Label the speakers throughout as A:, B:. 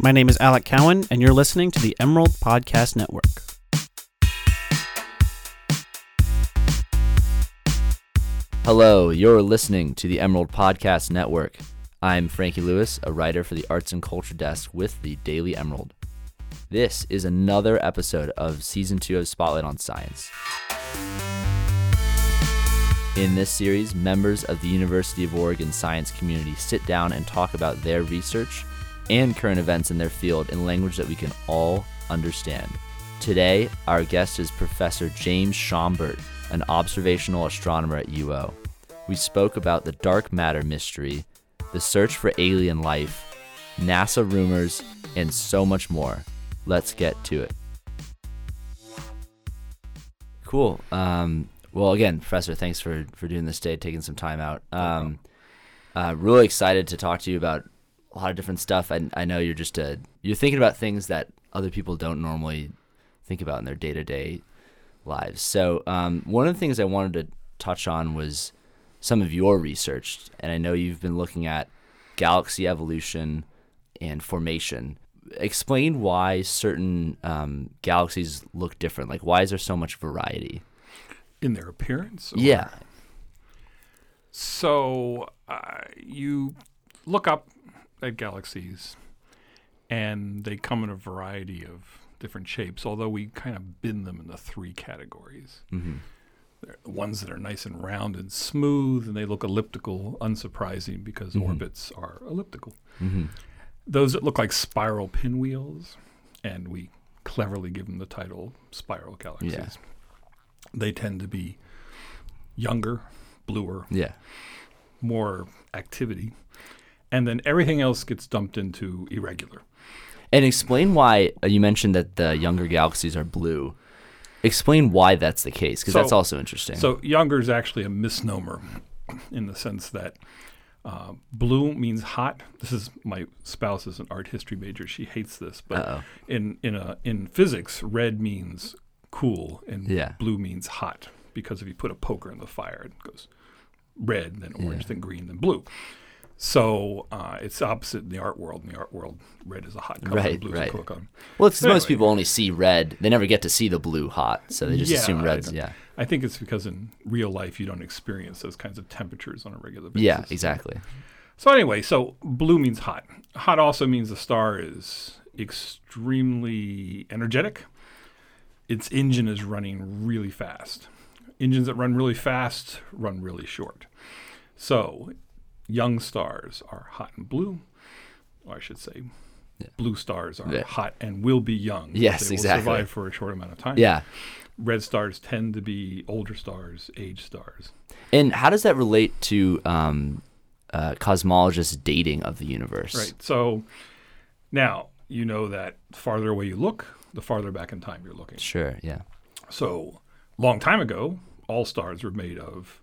A: My name is Alec Cowan, and you're listening to the Emerald Podcast Network.
B: Hello, you're listening to the Emerald Podcast Network. I'm Frankie Lewis, a writer for the Arts and Culture Desk with the Daily Emerald. This is another episode of Season 2 of Spotlight on Science. In this series, members of the University of Oregon science community sit down and talk about their research and current events in their field in language that we can all understand. Today, our guest is Professor James Schombert, an observational astronomer at UO. We spoke about the dark matter mystery, the search for alien life, NASA rumors, and so much more. Let's get to it. Cool. Um, well, again, Professor, thanks for, for doing this day, taking some time out. Um, uh, really excited to talk to you about a lot of different stuff. I, I know you're just a, you're thinking about things that other people don't normally think about in their day to day lives. So um, one of the things I wanted to touch on was some of your research, and I know you've been looking at galaxy evolution and formation. Explain why certain um, galaxies look different. Like, why is there so much variety?
C: in their appearance? or-
B: Yeah.
C: So uh, you look up at galaxies, and they come in a variety of different shapes. Although we kind of bin them into three categories.
B: hmm
C: They're the ones that are nice and round and smooth, and they look elliptical, unsurprising because
B: Mhm.
C: orbits are elliptical.
B: hmm
C: Those that look like spiral pinwheels, and we cleverly give them the title spiral galaxies.
B: Yeah.
C: They tend to be younger, bluer,
B: Yeah.
C: more activity, and then everything else gets dumped into irregular.
B: And explain why uh, you mentioned that the younger galaxies are blue. Explain why that's the case, because that's also interesting.
C: So younger is actually a misnomer in the sense that uh, blue means hot. This is my spouse is an art history major. She hates this, but
B: Uh-oh.
C: in in a, in physics, red means cool and
B: Yeah.
C: blue means hot because if you put a poker in the fire, it goes red, then orange,
B: Yeah.
C: then green, then blue. So uh, it's opposite in the art world. In the art world, red is a hot color,
B: Right,
C: is
B: right.
C: a cool color.
B: well, it's 'cause most people only see red. They never get to see the blue hot, so they just
C: Yeah,
B: assume
C: I
B: red's.
C: don't-
B: Yeah.
C: I think it's because in real life you don't experience those kinds of temperatures on a regular basis.
B: Yeah, exactly.
C: So anyway, so blue means hot. Hot also means the star is extremely energetic. Its engine is running really fast. Engines that run really fast run really short. So young stars are hot and blue, or I should say,
B: Yeah.
C: blue stars are
B: Yeah.
C: hot and will be young.
B: Yes,
C: they will survive for a short amount of time.
B: Yeah.
C: Red stars tend to be older stars, age stars.
B: And how does that relate to um, uh, cosmologists' dating of the universe?
C: Right. So now you know that farther away you look, the farther back in time you're looking.
B: Sure. Yeah.
C: So long time ago, all stars were made of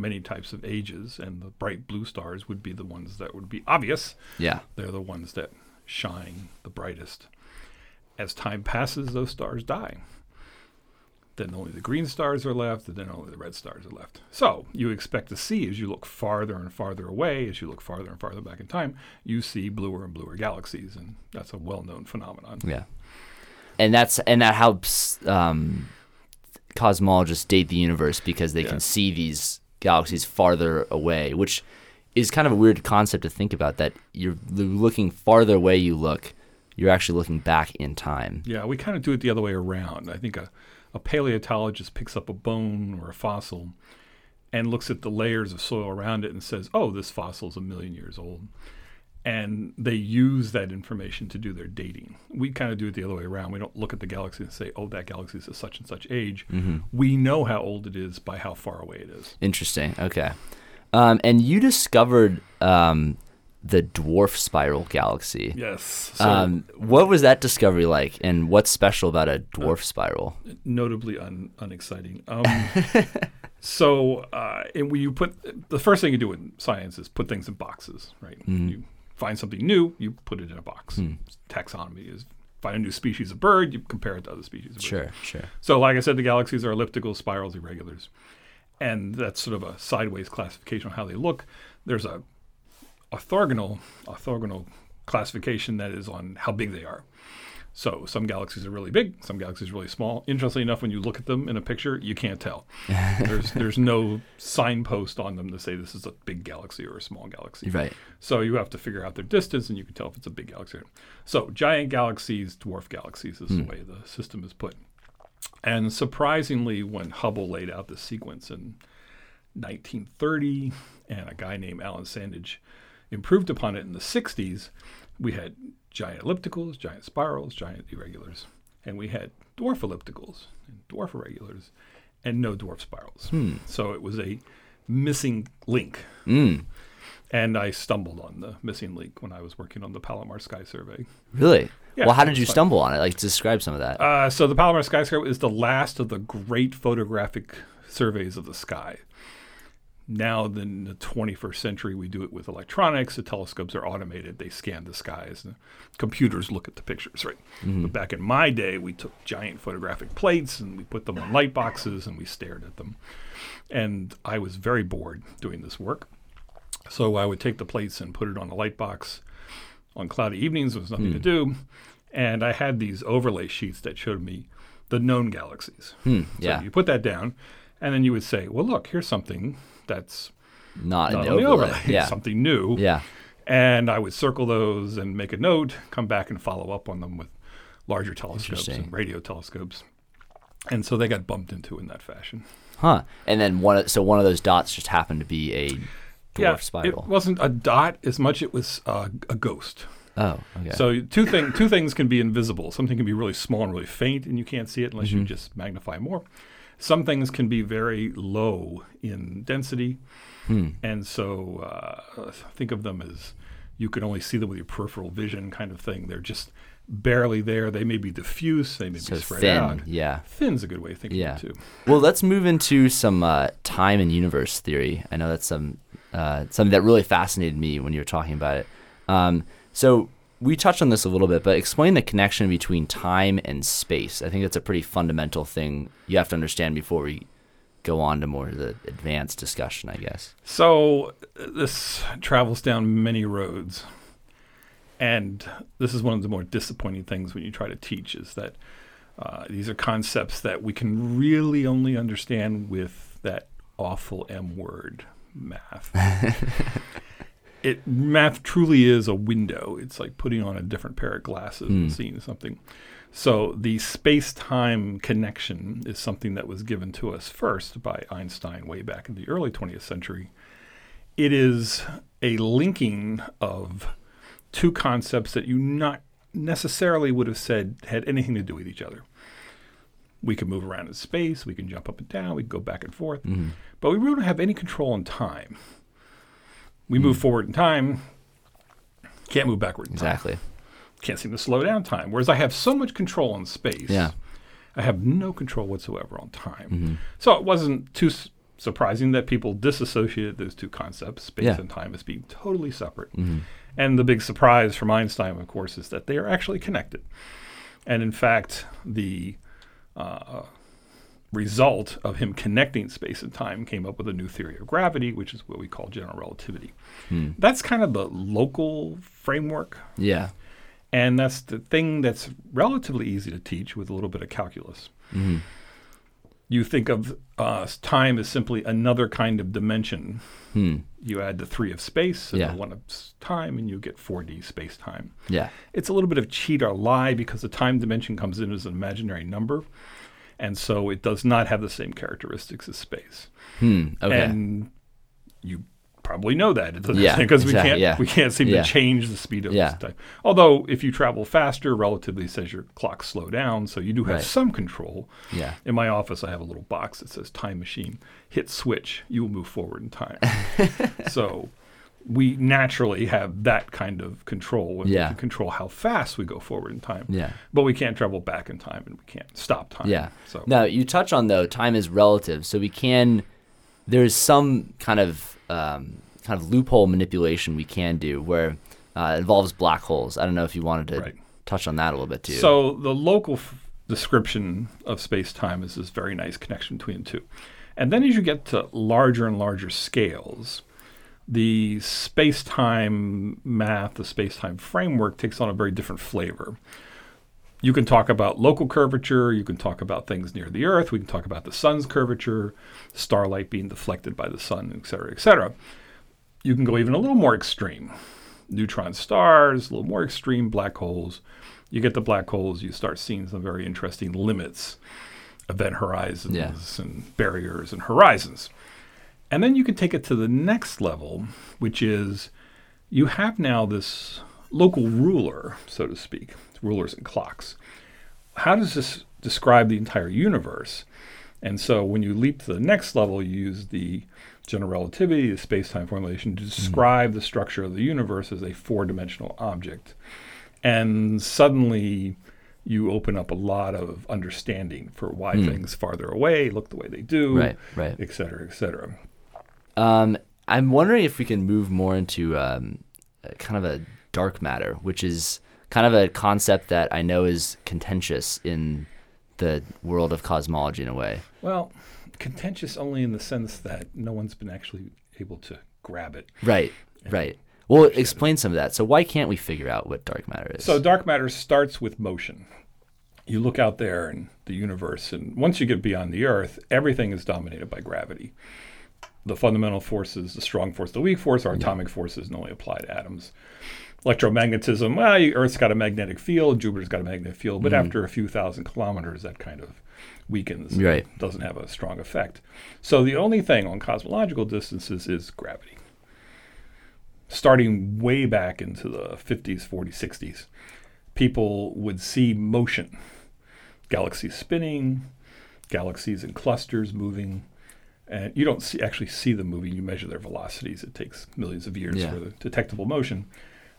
C: many types of ages, and the bright blue stars would be the ones that would be obvious.
B: Yeah.
C: They're the ones that shine the brightest. As time passes, those stars die. Then only the green stars are left, and then only the red stars are left. So you expect to see as you look farther and farther away, as you look farther and farther back in time, you see bluer and bluer galaxies, and that's a well-known phenomenon.
B: Yeah. And that's and that helps um, cosmologists date the universe because they
C: Yeah.
B: can see these galaxies farther away, which is kind of a weird concept to think about. That you're looking farther away you look, you're actually looking back in time.
C: Yeah, we kind of do it the other way around. I think a, a paleontologist picks up a bone or a fossil and looks at the layers of soil around it and says, oh, this fossil's a million years old. And they use that information to do their dating. We kind of do it the other way around. We don't look at the galaxy and say, oh, that galaxy is a such and such age. We know how old it is by how far away it is.
B: Interesting. Okay. Um, and you discovered um, the dwarf spiral galaxy.
C: Yes. So
B: Um, what was that discovery like, and what's special about a dwarf spiral?
C: notably un, unexciting. Um, so, uh, and when you put the first thing you do in science is put things in boxes, right?
B: Mm-hmm.
C: You find something new, you put it in a box.
B: Hmm.
C: Taxonomy is find a new species of bird, you compare it to other species of bird.
B: Sure, sure.
C: So, like I said, the galaxies are elliptical, spirals, irregulars, and that's sort of a sideways classification of how they look. There's a orthogonal orthogonal classification that is on how big they are. So some galaxies are really big, some galaxies are really small. Interestingly enough, when you look at them in a picture, you can't tell. there's there's no signpost on them to say this is a big galaxy or a small galaxy.
B: Right.
C: So you have to figure out their distance, and you can tell if it's a big galaxy. or not. So giant galaxies, dwarf galaxies is the hmm. way the system is put. And surprisingly, when Hubble laid out the sequence in 1930, and a guy named Alan Sandage improved upon it in the 60s, we had giant ellipticals, giant spirals, giant irregulars, and we had dwarf ellipticals and dwarf irregulars, and no dwarf spirals. So it was a missing link.
B: Mm.
C: And I stumbled on the missing link when I was working on the Palomar Sky Survey.
B: Really?
C: Yeah,
B: well, how did you
C: fun.
B: stumble on it? Like, describe some of that.
C: Uh, so the Palomar Sky Survey is the last of the great photographic surveys of the sky. Now, in the 21st century, we do it with electronics. The telescopes are automated. They scan the skies. And computers look at the pictures, right? But back in my day, we took giant photographic plates and we put them on light boxes and we stared at them. And I was very bored doing this work. So I would take the plates and put it on a light box. On cloudy evenings, there was nothing to do. And I had these overlay sheets that showed me the known galaxies.
B: Hmm,
C: So
B: yeah.
C: you put that down, and then you would say, well, look, here's something that's
B: Not,
C: not
B: an overlay.
C: overlay,
B: Yeah.
C: something new.
B: Yeah.
C: And I would circle those and make a note, come back and follow up on them with larger telescopes and radio telescopes. And so they got bumped into in that fashion.
B: Huh. And then one. Of, so one of those dots just happened to be a dwarf
C: yeah,
B: spiral.
C: it wasn't a dot as much; it was uh, a ghost.
B: oh. Okay.
C: So two thing two things can be invisible. Something can be really small and really faint, and you can't see it unless
B: Mm-hmm.
C: you just magnify more. Some things can be very low in density,
B: Hmm.
C: and so uh, think of them as you can only see them with your peripheral vision, kind of thing. They're just barely there. They may be diffuse. They may
B: so
C: be spread
B: thin.
C: out.
B: Yeah.
C: Thin's a good way of thinking
B: Yeah.
C: of it too.
B: Well, let's move into some uh, time and universe theory. I know that's some uh, something that really fascinated me when you were talking about it. Um, so we touched on this a little bit, but explain the connection between time and space. I think that's a pretty fundamental thing you have to understand before we go on to more of the advanced discussion, I guess.
C: So this travels down many roads. And this is one of the more disappointing things when you try to teach is that uh, these are concepts that we can really only understand with that awful M word, math. it math truly is a window. It's like putting on a different pair of glasses and hmm. seeing something. So the space-time connection is something that was given to us first by Einstein way back in the early 20th century. It is a linking of two concepts that you not necessarily would have said had anything to do with each other. We can move around in space, we can jump up and down, we can go back and forth, mm-hmm. but we really don't have any control in time. We move hmm. forward in time, can't move backward in time
B: Exactly.
C: can't seem to slow down time. Whereas I have so much control on space.
B: Yeah.
C: I have no control whatsoever on time. Mm-hmm. So it wasn't too s- surprising that people disassociated those two concepts, space
B: Yeah.
C: and time, as being totally separate. Mm-hmm. And the big surprise from Einstein, of course, is that they are actually connected. And in fact, the uh, result of him connecting space and time came up with a new theory of gravity, which is what we call general relativity. That's kind of the local framework
B: Yeah.
C: and that's the thing that's relatively easy to teach with a little bit of calculus. You think of uh, time as simply another kind of dimension.
B: Hmm.
C: You add the three of space and
B: Yeah.
C: the one of time, and you get 4D space time.
B: Yeah.
C: It's a little bit of cheat or lie because the time dimension comes in as an imaginary number, and so it does not have the same characteristics as space.
B: Hmm. Okay.
C: And you probably know that it doesn't
B: Yeah,
C: because we can't
B: yeah.
C: we can't seem
B: Yeah.
C: to change the speed of
B: Yeah.
C: time. Although if you travel faster, relativity says your clock slow down, so you do have
B: Right.
C: some control.
B: yeah.
C: In my office, I have a little box that says "Time Machine." Hit switch, you will move forward in time. so we naturally have that kind of control, and
B: Yeah.
C: we can control how fast we go forward in time.
B: Yeah.
C: But we can't travel back in time, and we can't stop time.
B: Yeah.
C: So
B: Now you touch on though time is relative, so we can. There's some kind of um, kind of loophole manipulation we can do where uh, it involves black holes. I don't know if you wanted to
C: Right.
B: touch on that a little bit too.
C: So the local f- description of space-time is this very nice connection between the two. And then as you get to larger and larger scales, the space time math, the space time framework takes on a very different flavor. You can talk about local curvature, you can talk about things near the Earth, we can talk about the sun's curvature, starlight being deflected by the sun, et cetera, et cetera. You can go even a little more extreme. Neutron stars, a little more extreme black holes. You get the black holes, you start seeing some very interesting limits, event horizons
B: Yeah.
C: and barriers and horizons. And then you can take it to the next level, which is you have now this local ruler, so to speak, rulers and clocks. How does this describe the entire universe? And so when you leap to the next level, you use the general relativity, the space time formulation, to hmm. describe the structure of the universe as a four dimensional object. And suddenly you open up a lot of understanding for why hmm. things farther away look the way they do,
B: Right, right.
C: et cetera, et cetera.
B: Um, I'm wondering if we can move more into um, kind of a dark matter, which is kind of a concept that I know is contentious in the world of cosmology in a way.
C: Well, contentious only in the sense that no one's been actually able to grab it.
B: Right, right. Well, explain some of that. So why can't we figure out what dark matter is?
C: So dark matter starts with motion. You look out there in the universe, and once you get beyond the Earth, everything is dominated by gravity. The fundamental forces, the strong force, the weak force, are atomic forces and only apply to atoms. Electromagnetism, well, Earth's got a magnetic field, Jupiter's got a magnetic field, but mm. after a few thousand kilometers, that kind of weakens.
B: Right.
C: Doesn't have a strong effect. So the only thing on cosmological distances is gravity starting way back into the 50s, 40s, 60s, people would see motion galaxies spinning, galaxies in clusters moving. And you don't see, actually see them moving. You measure their velocities. It takes millions of years
B: Yeah.
C: for the detectable motion.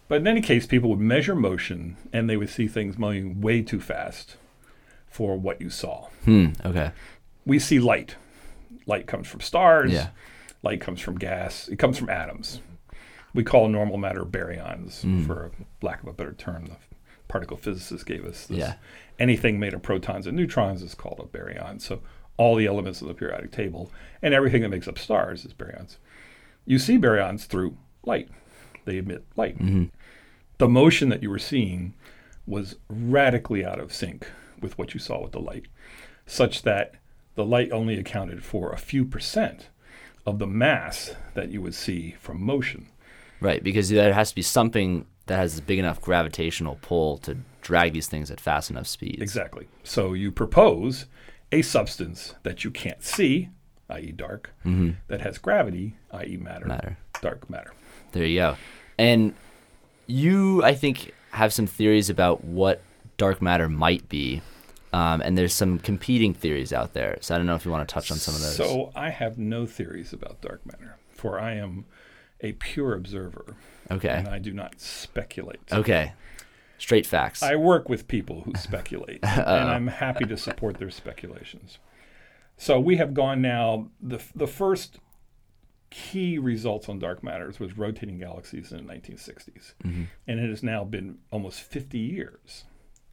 C: But in any case, people would measure motion and they would see things moving way too fast for what you saw.
B: hmm. Okay.
C: We see light. Light comes from stars.
B: Yeah.
C: Light comes from gas. It comes from atoms. We call normal matter baryons,
B: Mm.
C: for lack of a better term. The particle physicists gave us this.
B: Yeah.
C: Anything made of protons and neutrons is called a baryon. So all the elements of the periodic table and everything that makes up stars is baryons. You see baryons through light. They emit light.
B: Mm-hmm.
C: The motion that you were seeing was radically out of sync with what you saw with the light, such that the light only accounted for a few percent of the mass that you would see from motion.
B: Right, because there has to be something that has a big enough gravitational pull to drag these things at fast enough speeds.
C: Exactly. So you propose a substance that you can't see, i.e., dark, that has gravity, i.e., matter,
B: Mm-hmm. Matter.
C: dark matter.
B: There you go. And you, I think, have some theories about what dark matter might be. Um, and there's some competing theories out there. So I don't know if you want to touch on some of those.
C: So I have no theories about dark matter, for I am a pure observer
B: okay.
C: and I do not speculate.
B: Okay. Straight facts.
C: I work with people who speculate, and I'm happy to support their speculations. So we have gone now. the The first key results on dark matters was rotating galaxies in the 1960s, and it has now been almost 50 years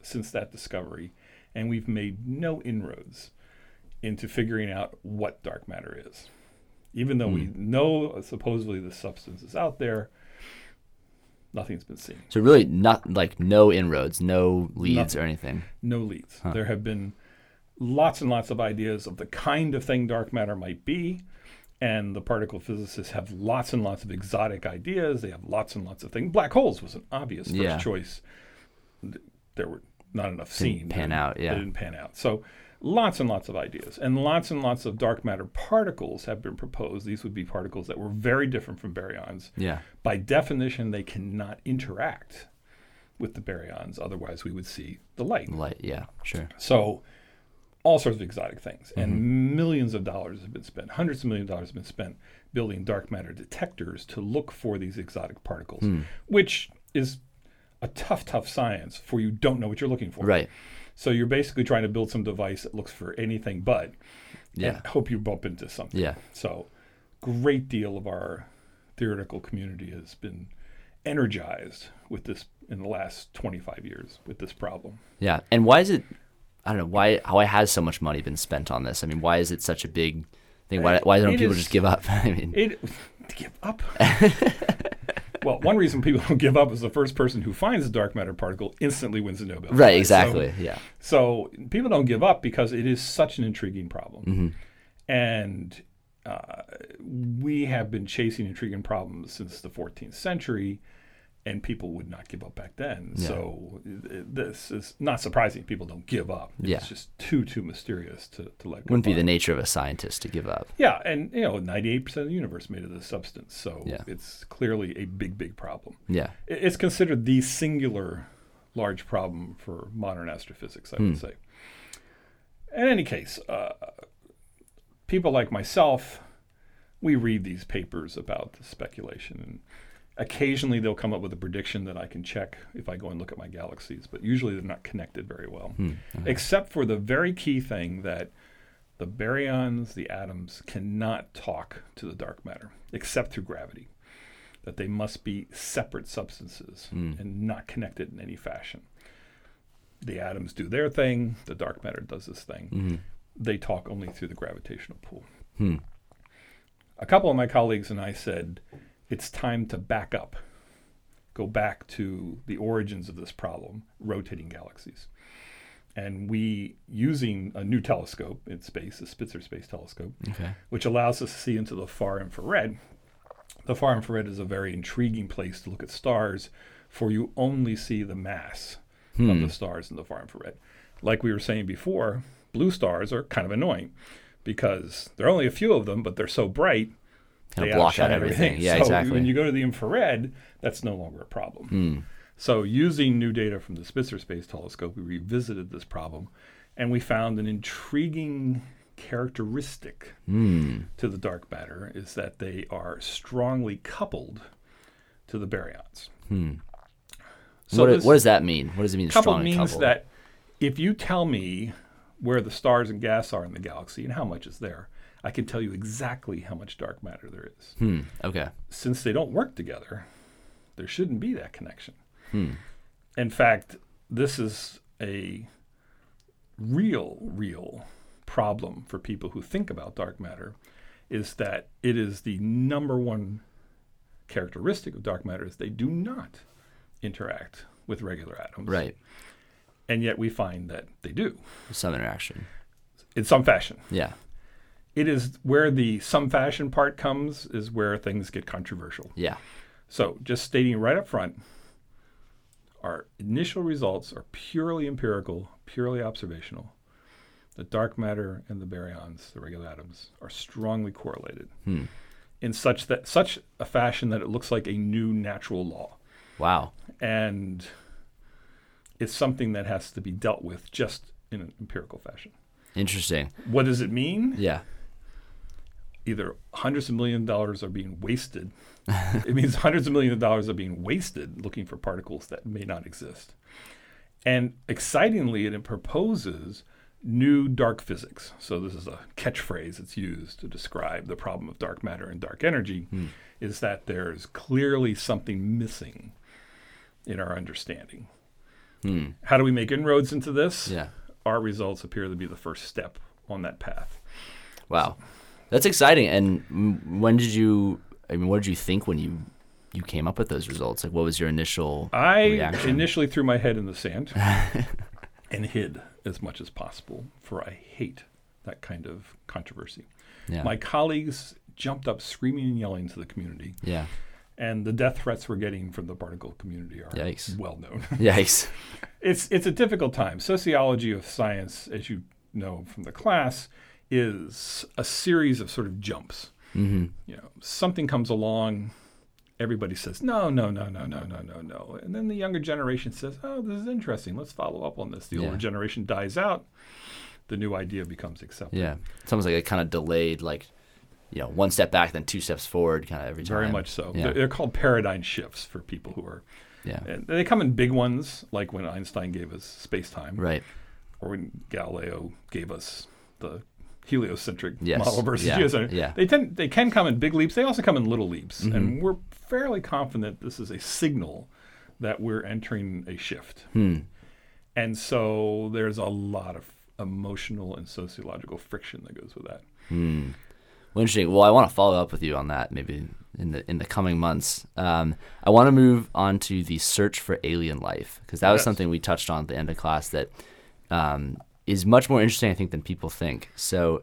C: since that discovery, and we've made no inroads into figuring out what dark matter is. Even though we know uh, supposedly the substance is out there, nothing's been seen.
B: so really, not like no inroads, no leads or anything.
C: No leads. There have been lots and lots of ideas of the kind of thing dark matter might be. And the particle physicists have lots and lots of exotic ideas. They have lots and lots of things. Black holes was an obvious first
B: Yeah.
C: choice. There were not enough seen.
B: pan out, yeah.
C: They didn't pan out. So lots and lots of ideas. And lots and lots of dark matter particles have been proposed. These would be particles that were very different from baryons.
B: Yeah.
C: By definition, they cannot interact with the baryons. Otherwise, we would see the light.
B: Light. Yeah. Sure.
C: So, all sorts of exotic things. Mm-hmm. And millions of dollars have been spent, hundreds of millions of dollars have been spent building dark matter detectors to look for these exotic particles, hmm. which is a tough, tough science for you don't know what you're looking for.
B: Right.
C: So, you're basically trying to build some device that looks for anything but,
B: Yeah.
C: and hope you bump into something.
B: Yeah.
C: So, great deal of our theoretical community has been energized with this in the last 25 years with this problem.
B: Yeah. And why is it? I don't know why. Why has so much money been spent on this? I mean, why is it such a big thing? Why? Why don't
C: It
B: people
C: is-
B: just give up? I mean,
C: It give up? well, one reason people don't give up is the first person who finds a dark matter particle instantly wins the Nobel.
B: Right, exactly.
C: So,
B: yeah.
C: so people don't give up because it is such an intriguing problem,
B: Mm-hmm.
C: and uh, we have been chasing intriguing problems since the 14th century, and people would not give up back then.
B: Yeah.
C: So this is not surprising. People don't give up.
B: Yeah.
C: It's just too too mysterious to, to let go.
B: Wouldn't be the nature of a scientist to give up.
C: Yeah, and you know, 98% of the universe made of this substance, so
B: Yeah.
C: it's clearly a big, big problem.
B: Yeah.
C: It's considered the singular large problem for modern astrophysics, I would say. In any case, uh, people like myself, we read these papers about the speculation, and occasionally they'll come up with a prediction that I can check if I go and look at my galaxies, but usually they're not connected very well, hmm, except for the very key thing that the baryons, the atoms, cannot talk to the dark matter except through gravity. That they must be separate substances hmm. and not connected in any fashion. The atoms do their thing, the dark matter does this thing. Mm-hmm. They talk only through the gravitational pull.
B: Hmm.
C: A couple of my colleagues and I said, it's time to back up, go back to the origins of this problem, rotating galaxies and we using a new telescope in space, the Spitzer Space Telescope,
B: Okay.
C: which allows us to see into the far infrared. The far infrared is a very intriguing place to look at stars, for you only see the mass of the hmm. stars in the far infrared. Like we were saying before, blue stars are kind of annoying because there are only a few of them, but they're so bright.
B: Kind
C: they
B: of block out
C: outshine
B: everything. Yeah,
C: so
B: exactly.
C: When you go to the infrared, that's no longer a problem.
B: Hmm.
C: So, using new data from the Spitzer Space Telescope, we revisited this problem and we found an intriguing characteristic
B: Hmm.
C: to the dark matter is that they are strongly coupled to the baryons.
B: Hmm.
C: So
B: what,
C: this
B: what does that mean? What does it mean?
C: coupled
B: strongly
C: means
B: coupled?
C: that if you tell me where the stars and gas are in the galaxy and how much is there, I can tell you exactly how much dark matter there is.
B: Hmm. Okay.
C: Since they don't work together, there shouldn't be that connection.
B: Hmm.
C: In fact, this is a real, real problem for people who think about dark matter is that it is the number one characteristic of dark matter is they do not interact with regular atoms.
B: Right.
C: And yet we find that they do
B: Some interaction.
C: in some fashion.
B: Yeah.
C: It is where the some fashion part comes is where things get controversial.
B: Yeah.
C: So, just stating right up front, our initial results are purely empirical, purely observational. The dark matter and the baryons, the regular atoms, are strongly correlated
B: Hmm.
C: in such that such a fashion that it looks like a new natural law,
B: Wow.
C: and it's something that has to be dealt with just in an empirical fashion.
B: Interesting.
C: What does it mean?
B: Yeah.
C: Either hundreds of million dollars are being wasted. it means hundreds of millions of dollars are being wasted looking for particles that may not exist. And excitingly, it proposes new dark physics. So this is a catchphrase that's used to describe the problem of dark matter and dark energy, is that there's clearly something missing in our understanding.
B: Hmm.
C: How do we make inroads into this?
B: Yeah.
C: Our results appear to be the first step on that path.
B: Wow. That's exciting. And when did you? I mean, what did you think when you you came up with those results? Like, what was your initial
C: I
B: reaction?
C: initially threw my head in the sand and hid as much as possible, for I hate that kind of controversy.
B: yeah.
C: My colleagues jumped up screaming and yelling to the community,
B: yeah.
C: and the death threats we're getting from the particle community are
B: Yikes.
C: well known.
B: Yikes.
C: it's it's a difficult time. Sociology of science, as you know from the class, is a series of sort of jumps.
B: hmm
C: You know, something comes along, everybody says, no, no, no, no, no, no, no, no. And then the younger generation says, oh, this is interesting. Let's follow up on this. The
B: Yeah.
C: older generation dies out. The new idea becomes accepted.
B: Yeah. It's almost like a kind of delayed, like, you know, one step back, then two steps forward, kind of every time.
C: Very much so.
B: Yeah.
C: They're, they're called paradigm shifts for people who are.
B: Yeah.
C: And they come in big ones, like when Einstein gave us space time,
B: Right.
C: or when Galileo gave us the heliocentric
B: Yes.
C: model versus
B: Yeah.
C: geocentric.
B: Yeah.
C: They tend they can come in big leaps. They also come in little leaps,
B: Mm-hmm.
C: and we're fairly confident this is a signal that we're entering a shift.
B: Hmm.
C: And so there's a lot of emotional and sociological friction that goes with that.
B: Hmm. Well, interesting. Well, I want to follow up with you on that maybe in the in the coming months. Um, I want to move on to the search for alien life because that was
C: Yes.
B: something we touched on at the end of class that um, is much more interesting, I think, than people think. So,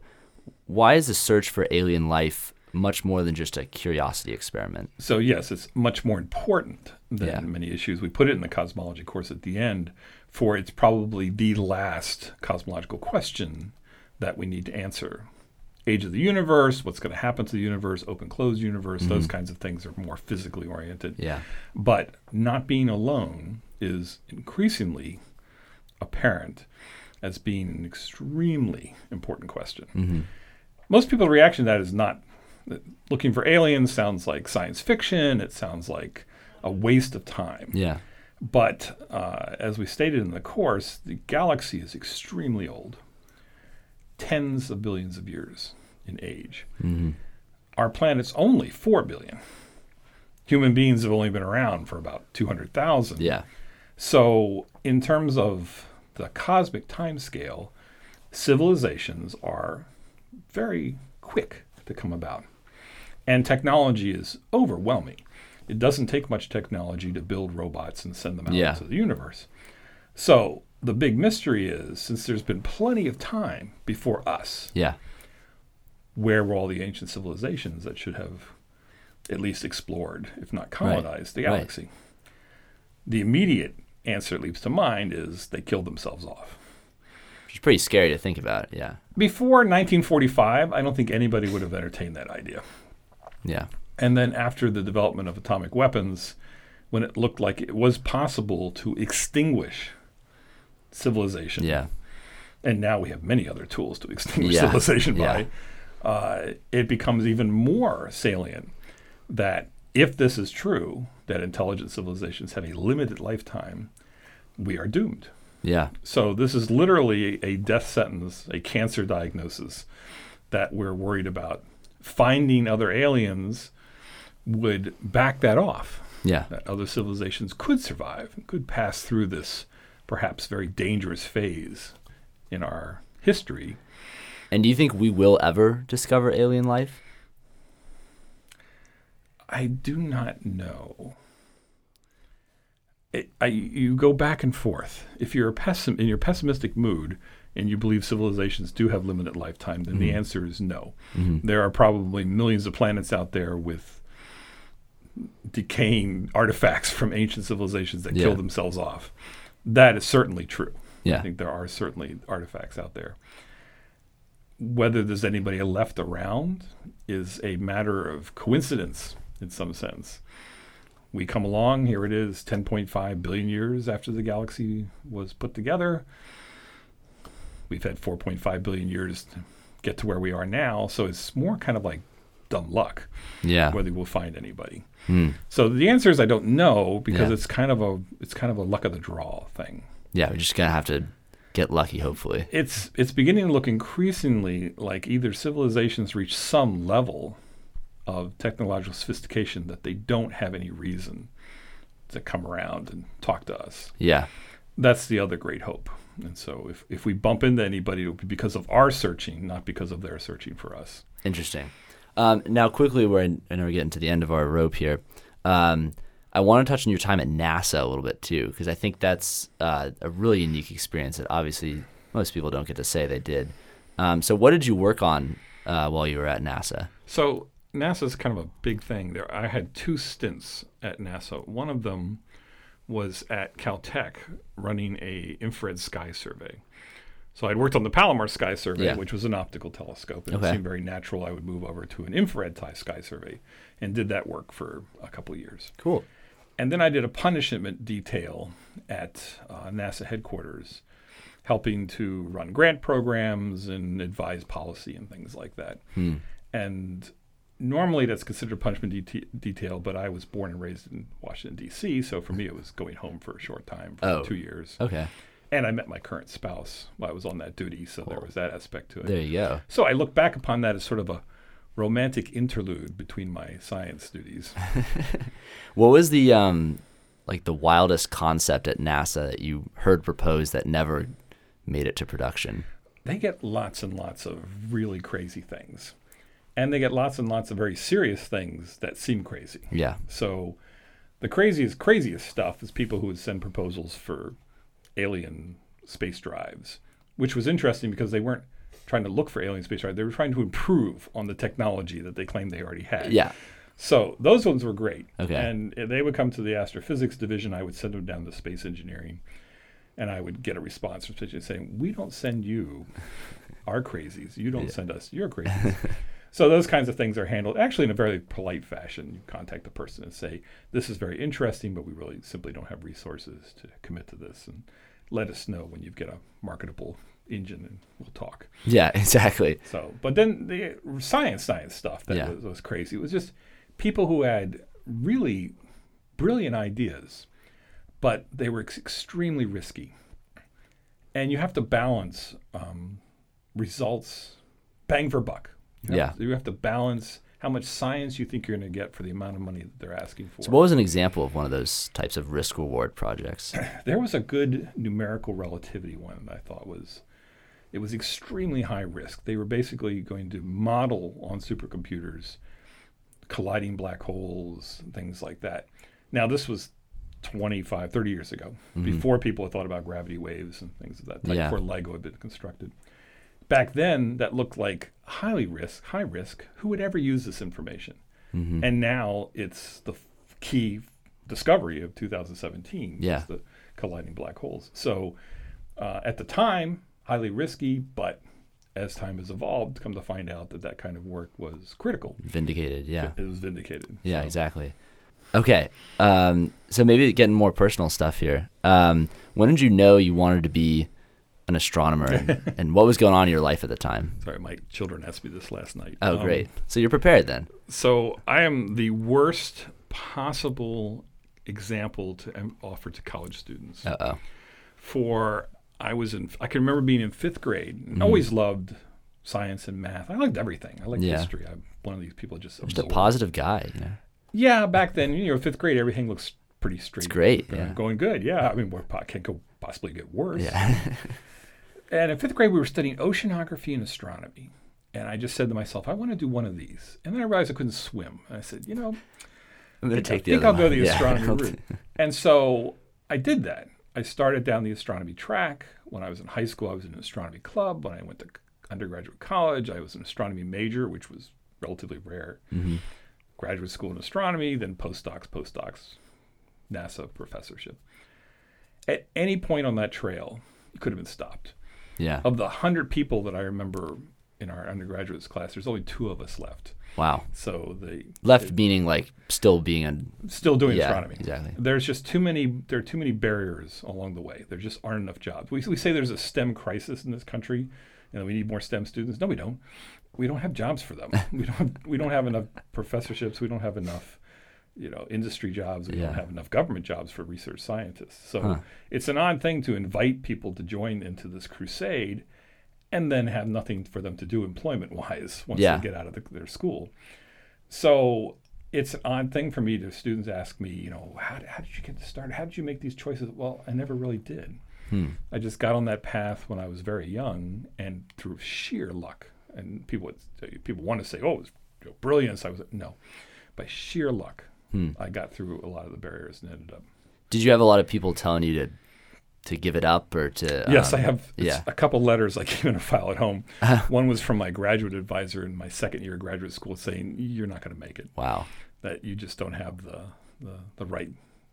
B: why is the search for alien life much more than just a curiosity experiment?
C: So yes, it's much more important than
B: Yeah.
C: many issues. We put it in the cosmology course at the end, for it's probably the last cosmological question that we need to answer. Age of the universe, what's going to happen to the universe, open closed universe, those mm-hmm. kinds of things are more physically oriented.
B: Yeah.
C: But not being alone is increasingly apparent as being an extremely important question.
B: Mm-hmm.
C: Most people's reaction to that is not looking for aliens sounds like science fiction, it sounds like a waste of time.
B: Yeah.
C: But uh, as we stated in the course, the galaxy is extremely old, tens of billions of years in age.
B: Mm-hmm.
C: Our planet's only 4 billion. Human beings have only been around for about 200,000.
B: Yeah.
C: So, in terms of the cosmic timescale, civilizations are very quick to come about. And technology is overwhelming. It doesn't take much technology to build robots and send them out
B: Yeah.
C: into the universe. So, the big mystery is since there's been plenty of time before us,
B: Yeah.
C: where were all the ancient civilizations that should have at least explored, if not colonized, the
B: Right.
C: galaxy? The immediate answer that leaps to mind is they killed themselves off.
B: Which is pretty scary to think about. Yeah.
C: Before 1945, I don't think anybody would have entertained that idea.
B: Yeah.
C: And then after the development of atomic weapons, when it looked like it was possible to extinguish civilization,
B: Yeah.
C: and now we have many other tools to extinguish
B: Yeah.
C: civilization
B: Yeah.
C: by, uh, it becomes even more salient that if this is true, that intelligent civilizations have a limited lifetime, we are doomed.
B: Yeah.
C: So this is literally a death sentence, a cancer diagnosis that we're worried about. Finding other aliens would back that off.
B: Yeah.
C: That other civilizations could survive, could pass through this perhaps very dangerous phase in our history.
B: And do you think we will ever discover alien life?
C: I do not know. It, I, you go back and forth. If you're a pessim- in your pessimistic mood and you believe civilizations do have limited lifetime, then the mm-hmm. answer is no. Mm-hmm. There are probably millions of planets out there with decaying artifacts from ancient civilizations that
B: Yeah.
C: killed themselves off. That is certainly true.
B: Yeah.
C: I think there are certainly artifacts out there. Whether there's anybody left around is a matter of coincidence in some sense. We come along, here it is 10.5 billion years after the galaxy was put together. We've had 4.5 billion years to get to where we are now, so it's more kind of like dumb luck
B: Yeah.
C: whether we'll find anybody.
B: Hmm.
C: So the answer is I don't know because
B: Yeah.
C: it's kind of a it's kind of a luck of the draw thing.
B: Yeah. We're just gonna have to get lucky, hopefully.
C: it's it's beginning to look increasingly like either civilizations reach some level of technological sophistication that they don't have any reason to come around and talk to us.
B: Yeah.
C: That's the other great hope. And so if, if we bump into anybody, it will be because of our searching, not because of their searching for us.
B: Interesting. Um, now, quickly, we're in, I know we're getting to the end of our rope here. Um, I want to touch on your time at NASA a little bit too, because I think that's uh, a really unique experience that obviously most people don't get to say they did. Um, so, what did you work on uh, while you were at NASA?
C: So NASA is kind of a big thing. There, I had two stints at NASA. One of them was at Caltech, running a infrared sky survey. So I'd worked on the Palomar Sky Survey,
B: Yeah.
C: which was an optical telescope, and
B: Okay.
C: it seemed very natural I would move over to an infrared sky survey, and did that work for a couple of years.
B: Cool.
C: And then I did a punishment detail at uh, NASA headquarters, helping to run grant programs and advise policy and things like that.
B: Hmm.
C: And normally that's considered punishment deta- detail, but I was born and raised in Washington, D.C., so for me it was going home for a short time, for
B: Oh.
C: two years.
B: Okay.
C: And I met my current spouse while I was on that duty, so there was that aspect to it.
B: There you go.
C: So I look back upon that as sort of a romantic interlude between my science duties.
B: What was the um, like the wildest concept at NASA that you heard proposed that never made it to production?
C: they get lots and lots of really crazy things. And they get lots and lots of very serious things that seem crazy.
B: Yeah.
C: So the craziest, craziest stuff is people who would send proposals for alien space drives, which was interesting because they weren't trying to look for alien space drives. They were trying to improve on the technology that they claimed they already had.
B: Yeah.
C: So those ones were great.
B: Okay.
C: And they would come to the astrophysics division. I would send them down to space engineering, and I would get a response from space saying, "We don't send you our crazies. You don't send us your crazies." so those kinds of things are handled actually in a very polite fashion. You contact the person and say, "This is very interesting, but we really simply don't have resources to commit to this, and let us know when you get a marketable engine, and we'll talk."
B: Yeah. Exactly.
C: So, but then the science, science stuff that
B: Yeah.
C: was, was crazy. It was just people who had really brilliant ideas, but they were ex- extremely risky. And you have to balance um, results, bang for buck. You have,
B: Yeah.
C: you have to balance how much science you think you're going to get for the amount of money that they're asking for.
B: So, what was an example of one of those types of risk reward projects?
C: There was a good numerical relativity one that I thought was it was extremely high risk. They were basically going to model on supercomputers colliding black holes, things like that. Now this was 25, 30 years ago, mm-hmm. before people had thought about gravity waves and things of that type,
B: Yeah.
C: before LIGO had been constructed. Back then, that looked like highly risk, high risk. Who would ever use this information?
B: Mm-hmm.
C: And now it's the f- key discovery of 2017. is
B: Yeah.
C: the colliding black holes. So uh, at the time, highly risky, but as time has evolved, come to find out that that kind of work was critical.
B: Vindicated. Yeah.
C: It was vindicated.
B: Yeah,
C: So-
B: exactly. Okay. Um, so maybe getting more personal stuff here. Um, when did you know you wanted to be an astronomer, and, and what was going on in your life at the time?
C: Sorry, my children asked me this last night.
B: Oh,
C: Um,
B: great. So you're prepared then.
C: So I am the worst possible example to offer to college students.
B: Uh oh.
C: for I was in I can remember being in fifth grade and always loved science and math. I liked everything. I liked
B: Yeah.
C: history. I'm one of these people just
B: Just a positive guy. You know?
C: Yeah, back then, you know, fifth grade, everything looks pretty straight.
B: It's great.
C: Going,
B: Yeah.
C: going good. Yeah, I mean, what can't go possibly get worse.
B: Yeah.
C: And in fifth grade, we were studying oceanography and astronomy. And I just said to myself, I want to do one of these. And then I realized I couldn't swim. And I said, you know,
B: I'm gonna
C: I
B: take the
C: think I'll go
B: one.
C: the
B: Yeah.
C: astronomy route. And so I did that. I started down the astronomy track. When I was in high school, I was in an astronomy club. When I went to undergraduate college, I was an astronomy major, which was relatively rare.
B: Mhm.
C: Graduate school in astronomy, then postdocs, postdocs, NASA professorship. At any point on that trail, it could have been stopped.
B: Yeah.
C: Of the 100 people that I remember in our undergraduates class, there's only two of us left.
B: Wow.
C: So the
B: Left meaning like still being a
C: still doing
B: yeah,
C: astronomy.
B: exactly.
C: There's just too many. There are too many barriers along the way. There just aren't enough jobs. We, we say there's a STEM crisis in this country, and we need more STEM students. No, we don't. We don't have jobs for them. we don't. We don't have enough professorships. We don't have enough, you know, industry jobs. We
B: Yeah.
C: don't have enough government jobs for research scientists. So
B: Huh.
C: it's an odd thing to invite people to join into this crusade, and then have nothing for them to do employment wise once
B: Yeah.
C: they get out of the, their school. So it's an odd thing for me to students ask me, you know, how, how did you get started? How did you make these choices? Well, I never really did.
B: Hmm.
C: I just got on that path when I was very young and through sheer luck. And people would people want to say, oh, it was brilliance. I was no, by sheer luck,
B: Hmm.
C: I got through a lot of the barriers and ended up.
B: Did you have a lot of people telling you to to give it up or to?
C: yes,
B: um,
C: I have
B: yeah.
C: a couple letters I keep in a file at home. One was from my graduate advisor in my second year of graduate school saying, you're not going to make it.
B: Wow.
C: that you just don't have the the, the right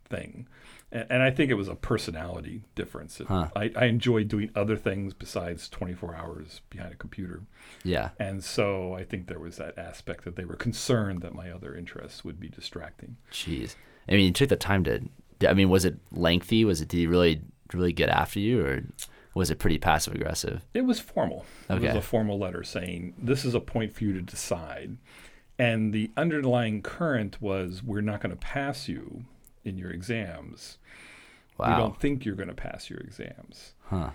C: thing. And, and I think it was a personality difference.
B: Huh.
C: I, I enjoy doing other things besides 24 hours behind a computer.
B: Yeah.
C: And so I think there was that aspect that they were concerned that my other interests would be distracting.
B: Jeez. I mean, you took the time to. I mean, was it lengthy? Was it? Did he really really get after you, or was it pretty passive aggressive?
C: It was formal. It was a formal letter saying, this is a point for you to decide. And the underlying current was, we're not going to pass you in your exams. We don't think you're going to pass your exams.
B: Huh.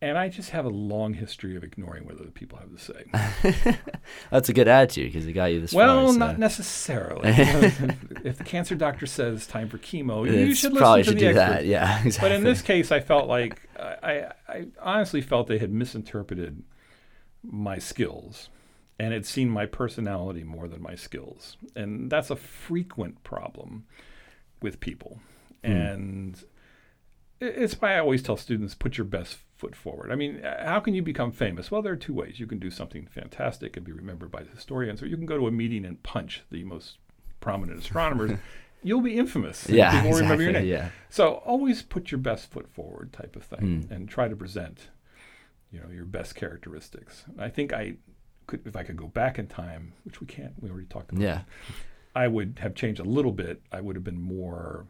C: And I just have a long history of ignoring what other people have to say.
B: That's a good attitude because it got you this
C: well,
B: far. so-
C: not necessarily. If, the cancer doctor says time for chemo, you should listen
B: probably
C: to
B: should
C: the
B: do
C: expert.
B: that. Yeah. Exactly.
C: But in this case, I felt like I, I, I honestly felt they had misinterpreted my skills, and had seen my personality more than my skills. And that's a frequent problem with people. And it's why I always tell students put your best foot forward. I mean, uh, how can you become famous? Well, there are two ways. You can do something fantastic and be remembered by the historians, or you can go to a meeting and punch the most prominent astronomers. You'll be infamous.
B: Yeah,
C: people will remember your name.
B: yeah.
C: So always put your best foot forward, type of thing,
B: Hmm.
C: and try to present, you know, your best characteristics. I think I could, if I could go back in time, which we can't. We already talked about.
B: Yeah.
C: I would have changed a little bit. I would have been more,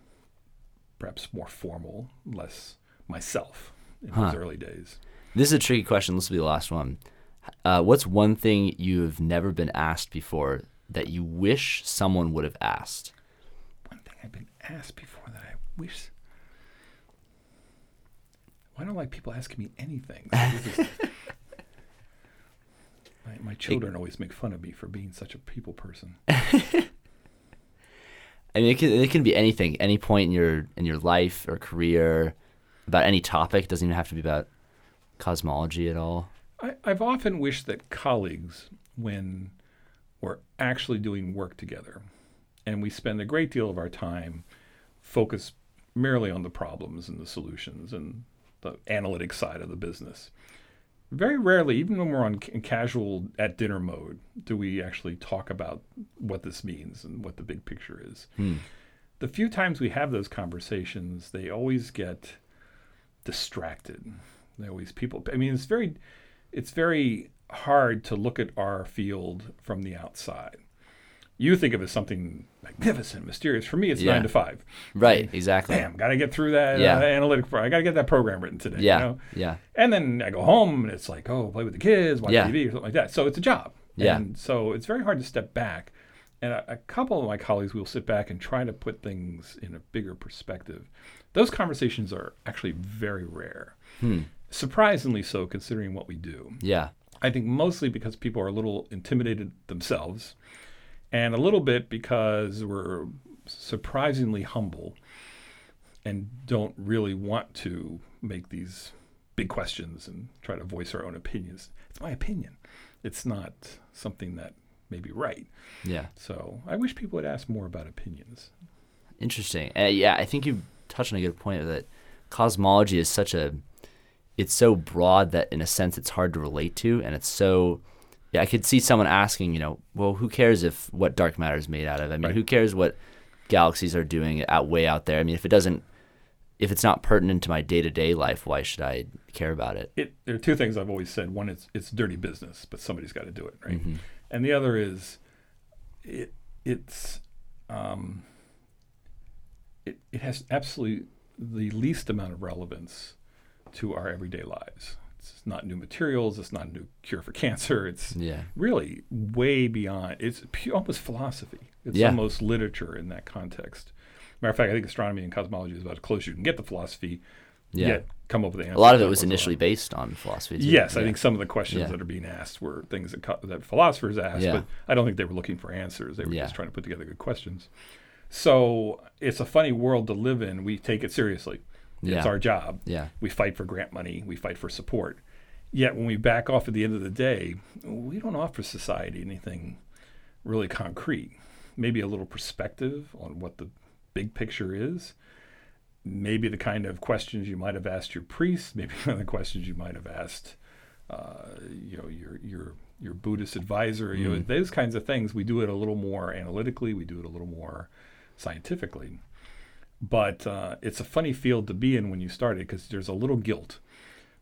C: perhaps more formal, less myself in
B: Huh.
C: those early days.
B: This is a tricky question. This will be the last one. Uh, what's one thing you've never been asked before that you wish someone would have asked?
C: One thing I've been asked before that I wish. Why don't like people asking me anything? My, my children always make fun of me for being such a people person.
B: I mean, it can, it can be anything, any point in your in your life or career, about any topic. It doesn't even have to be about cosmology at all.
C: I, I've often wished that colleagues, when we're actually doing work together, and we spend a great deal of our time focused merely on the problems and the solutions and the analytic side of the business. Very rarely, even when we're on casual at dinner mode, do we actually talk about what this means and what the big picture is.
B: Hmm.
C: The few times we have those conversations, they always get distracted. They always people. I mean, it's very, it's very hard to look at our field from the outside. You think of it as something magnificent, mysterious. For me, it's
B: Yeah.
C: nine to five.
B: Right. Exactly.
C: Bam, got to get through that
B: Yeah.
C: uh, analytic. I got to get that program written today.
B: Yeah.
C: You know?
B: Yeah.
C: And then I go home and it's like, oh, play with the kids, watch
B: Yeah.
C: TV or something like that. So it's a job.
B: Yeah.
C: And so it's very hard to step back. And a, a couple of my colleagues will sit back and try to put things in a bigger perspective. Those conversations are actually very rare.
B: Hmm.
C: Surprisingly so, considering what we do.
B: Yeah.
C: I think mostly because people are a little intimidated themselves, and a little bit because we're surprisingly humble and don't really want to make these big questions and try to voice our own opinions. It's my opinion. It's not something that may be right.
B: Yeah.
C: So I wish people would ask more about opinions.
B: Interesting. Uh, yeah, I think you touched on a good point that cosmology is such a it's so broad that in a sense it's hard to relate to and it's so yeah, I could see someone asking, you know, well, who cares if what dark matter is made out of? I mean,
C: Right.
B: who cares what galaxies are doing out way out there? I mean, if it doesn't if it's not pertinent to my day-to-day life, why should I care about it?
C: It, there are two things I've always said. One is it's dirty business, but somebody's got to do it, right?
B: Mhm.
C: and the other is it it's um, it, it has absolutely the least amount of relevance to our everyday lives. It's not new materials. It's not a new cure for cancer. It's
B: Yeah.
C: really way beyond. It's pu- almost philosophy. It's
B: Yeah.
C: almost literature in that context. Matter of fact, I think astronomy and cosmology is about as close as you can get to philosophy.
B: Yeah.
C: Yet come up with the answer.
B: A lot of it was initially based on philosophy. Too.
C: Yes, I think some of the questions
B: Yeah.
C: that are being asked were things that, co- that philosophers asked,
B: Yeah.
C: but I don't think they were looking for answers. They were
B: Yeah.
C: just trying to put together good questions. So it's a funny world to live in. We take it seriously.
B: Yeah.
C: It's our job.
B: Yeah.
C: We fight for grant money. We fight for support. Yet when we back off at the end of the day, we don't offer society anything really concrete. Maybe a little perspective on what the big picture is. Maybe the kind of questions you might have asked your priest. Maybe kind of the questions you might have asked, uh, you know, your your your Buddhist advisor. You know,
B: Mm.
C: those kinds of things. We do it a little more analytically. We do it a little more scientifically. But uh, it's a funny field to be in when you start it because there's a little guilt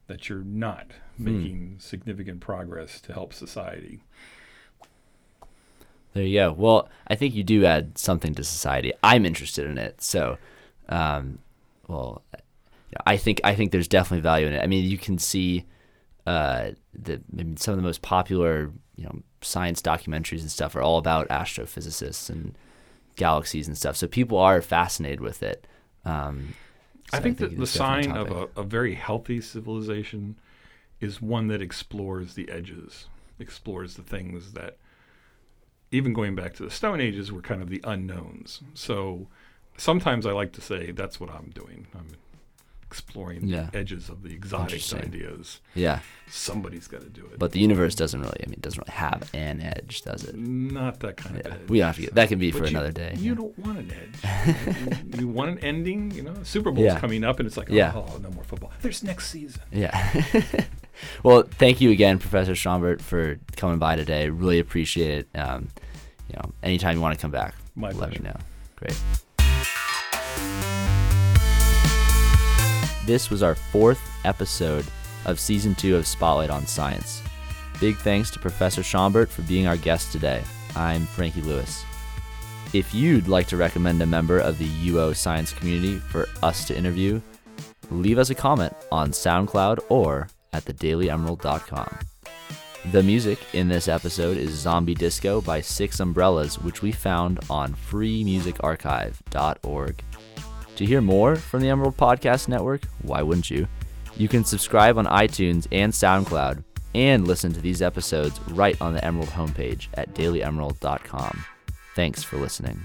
C: that you're not making significant progress to help society.
B: There you go. Well, I think you do add something to society. I'm interested in it. So, um, well, I think I think there's definitely value in it. I mean, you can see uh, the I mean, some of the most popular you know science documentaries and stuff are all about astrophysicists and galaxies and stuff. So people are fascinated with it. Um,
C: I
B: so
C: think that the sign of a, a very healthy civilization is one that explores the edges, explores the things that, even going back to the Stone Ages, were kind of the unknowns. So sometimes I like to say that's what I'm doing. I'm exploring
B: Yeah.
C: the edges of the exotic ideas.
B: Yeah,
C: Somebody's got to do it.
B: but the universe doesn't really. I mean, it doesn't really have an edge, does it?
C: not that kind of
B: Yeah,
C: edge.
B: we don't have to get. That can be
C: But
B: for
C: you-
B: another day.
C: You
B: yeah.
C: don't want an edge. you, you want an ending. You know, Super Bowl's
B: Yeah.
C: coming up, and it's like,
B: Yeah.
C: oh, no more football. There's next season.
B: Yeah. well, thank you again, Professor Schombert, for coming by today. Really appreciate it. Um, you know, anytime you want to come back,
C: My
B: let
C: pleasure.
B: me know. Great. This was our fourth episode of season two of Spotlight on Science. Big thanks to Professor Schombert for being our guest today. I'm Frankie Lewis. If you'd like to recommend a member of the UO science community for us to interview, leave us a comment on SoundCloud or at thedailyemerald.com. The music in this episode is Zombie Disco by Six Umbrellas, which we found on freemusicarchive.org. To hear more from the Emerald Podcast Network, why wouldn't you? You can subscribe on iTunes and SoundCloud and listen to these episodes right on the Emerald homepage at dailyemerald.com. Thanks for listening.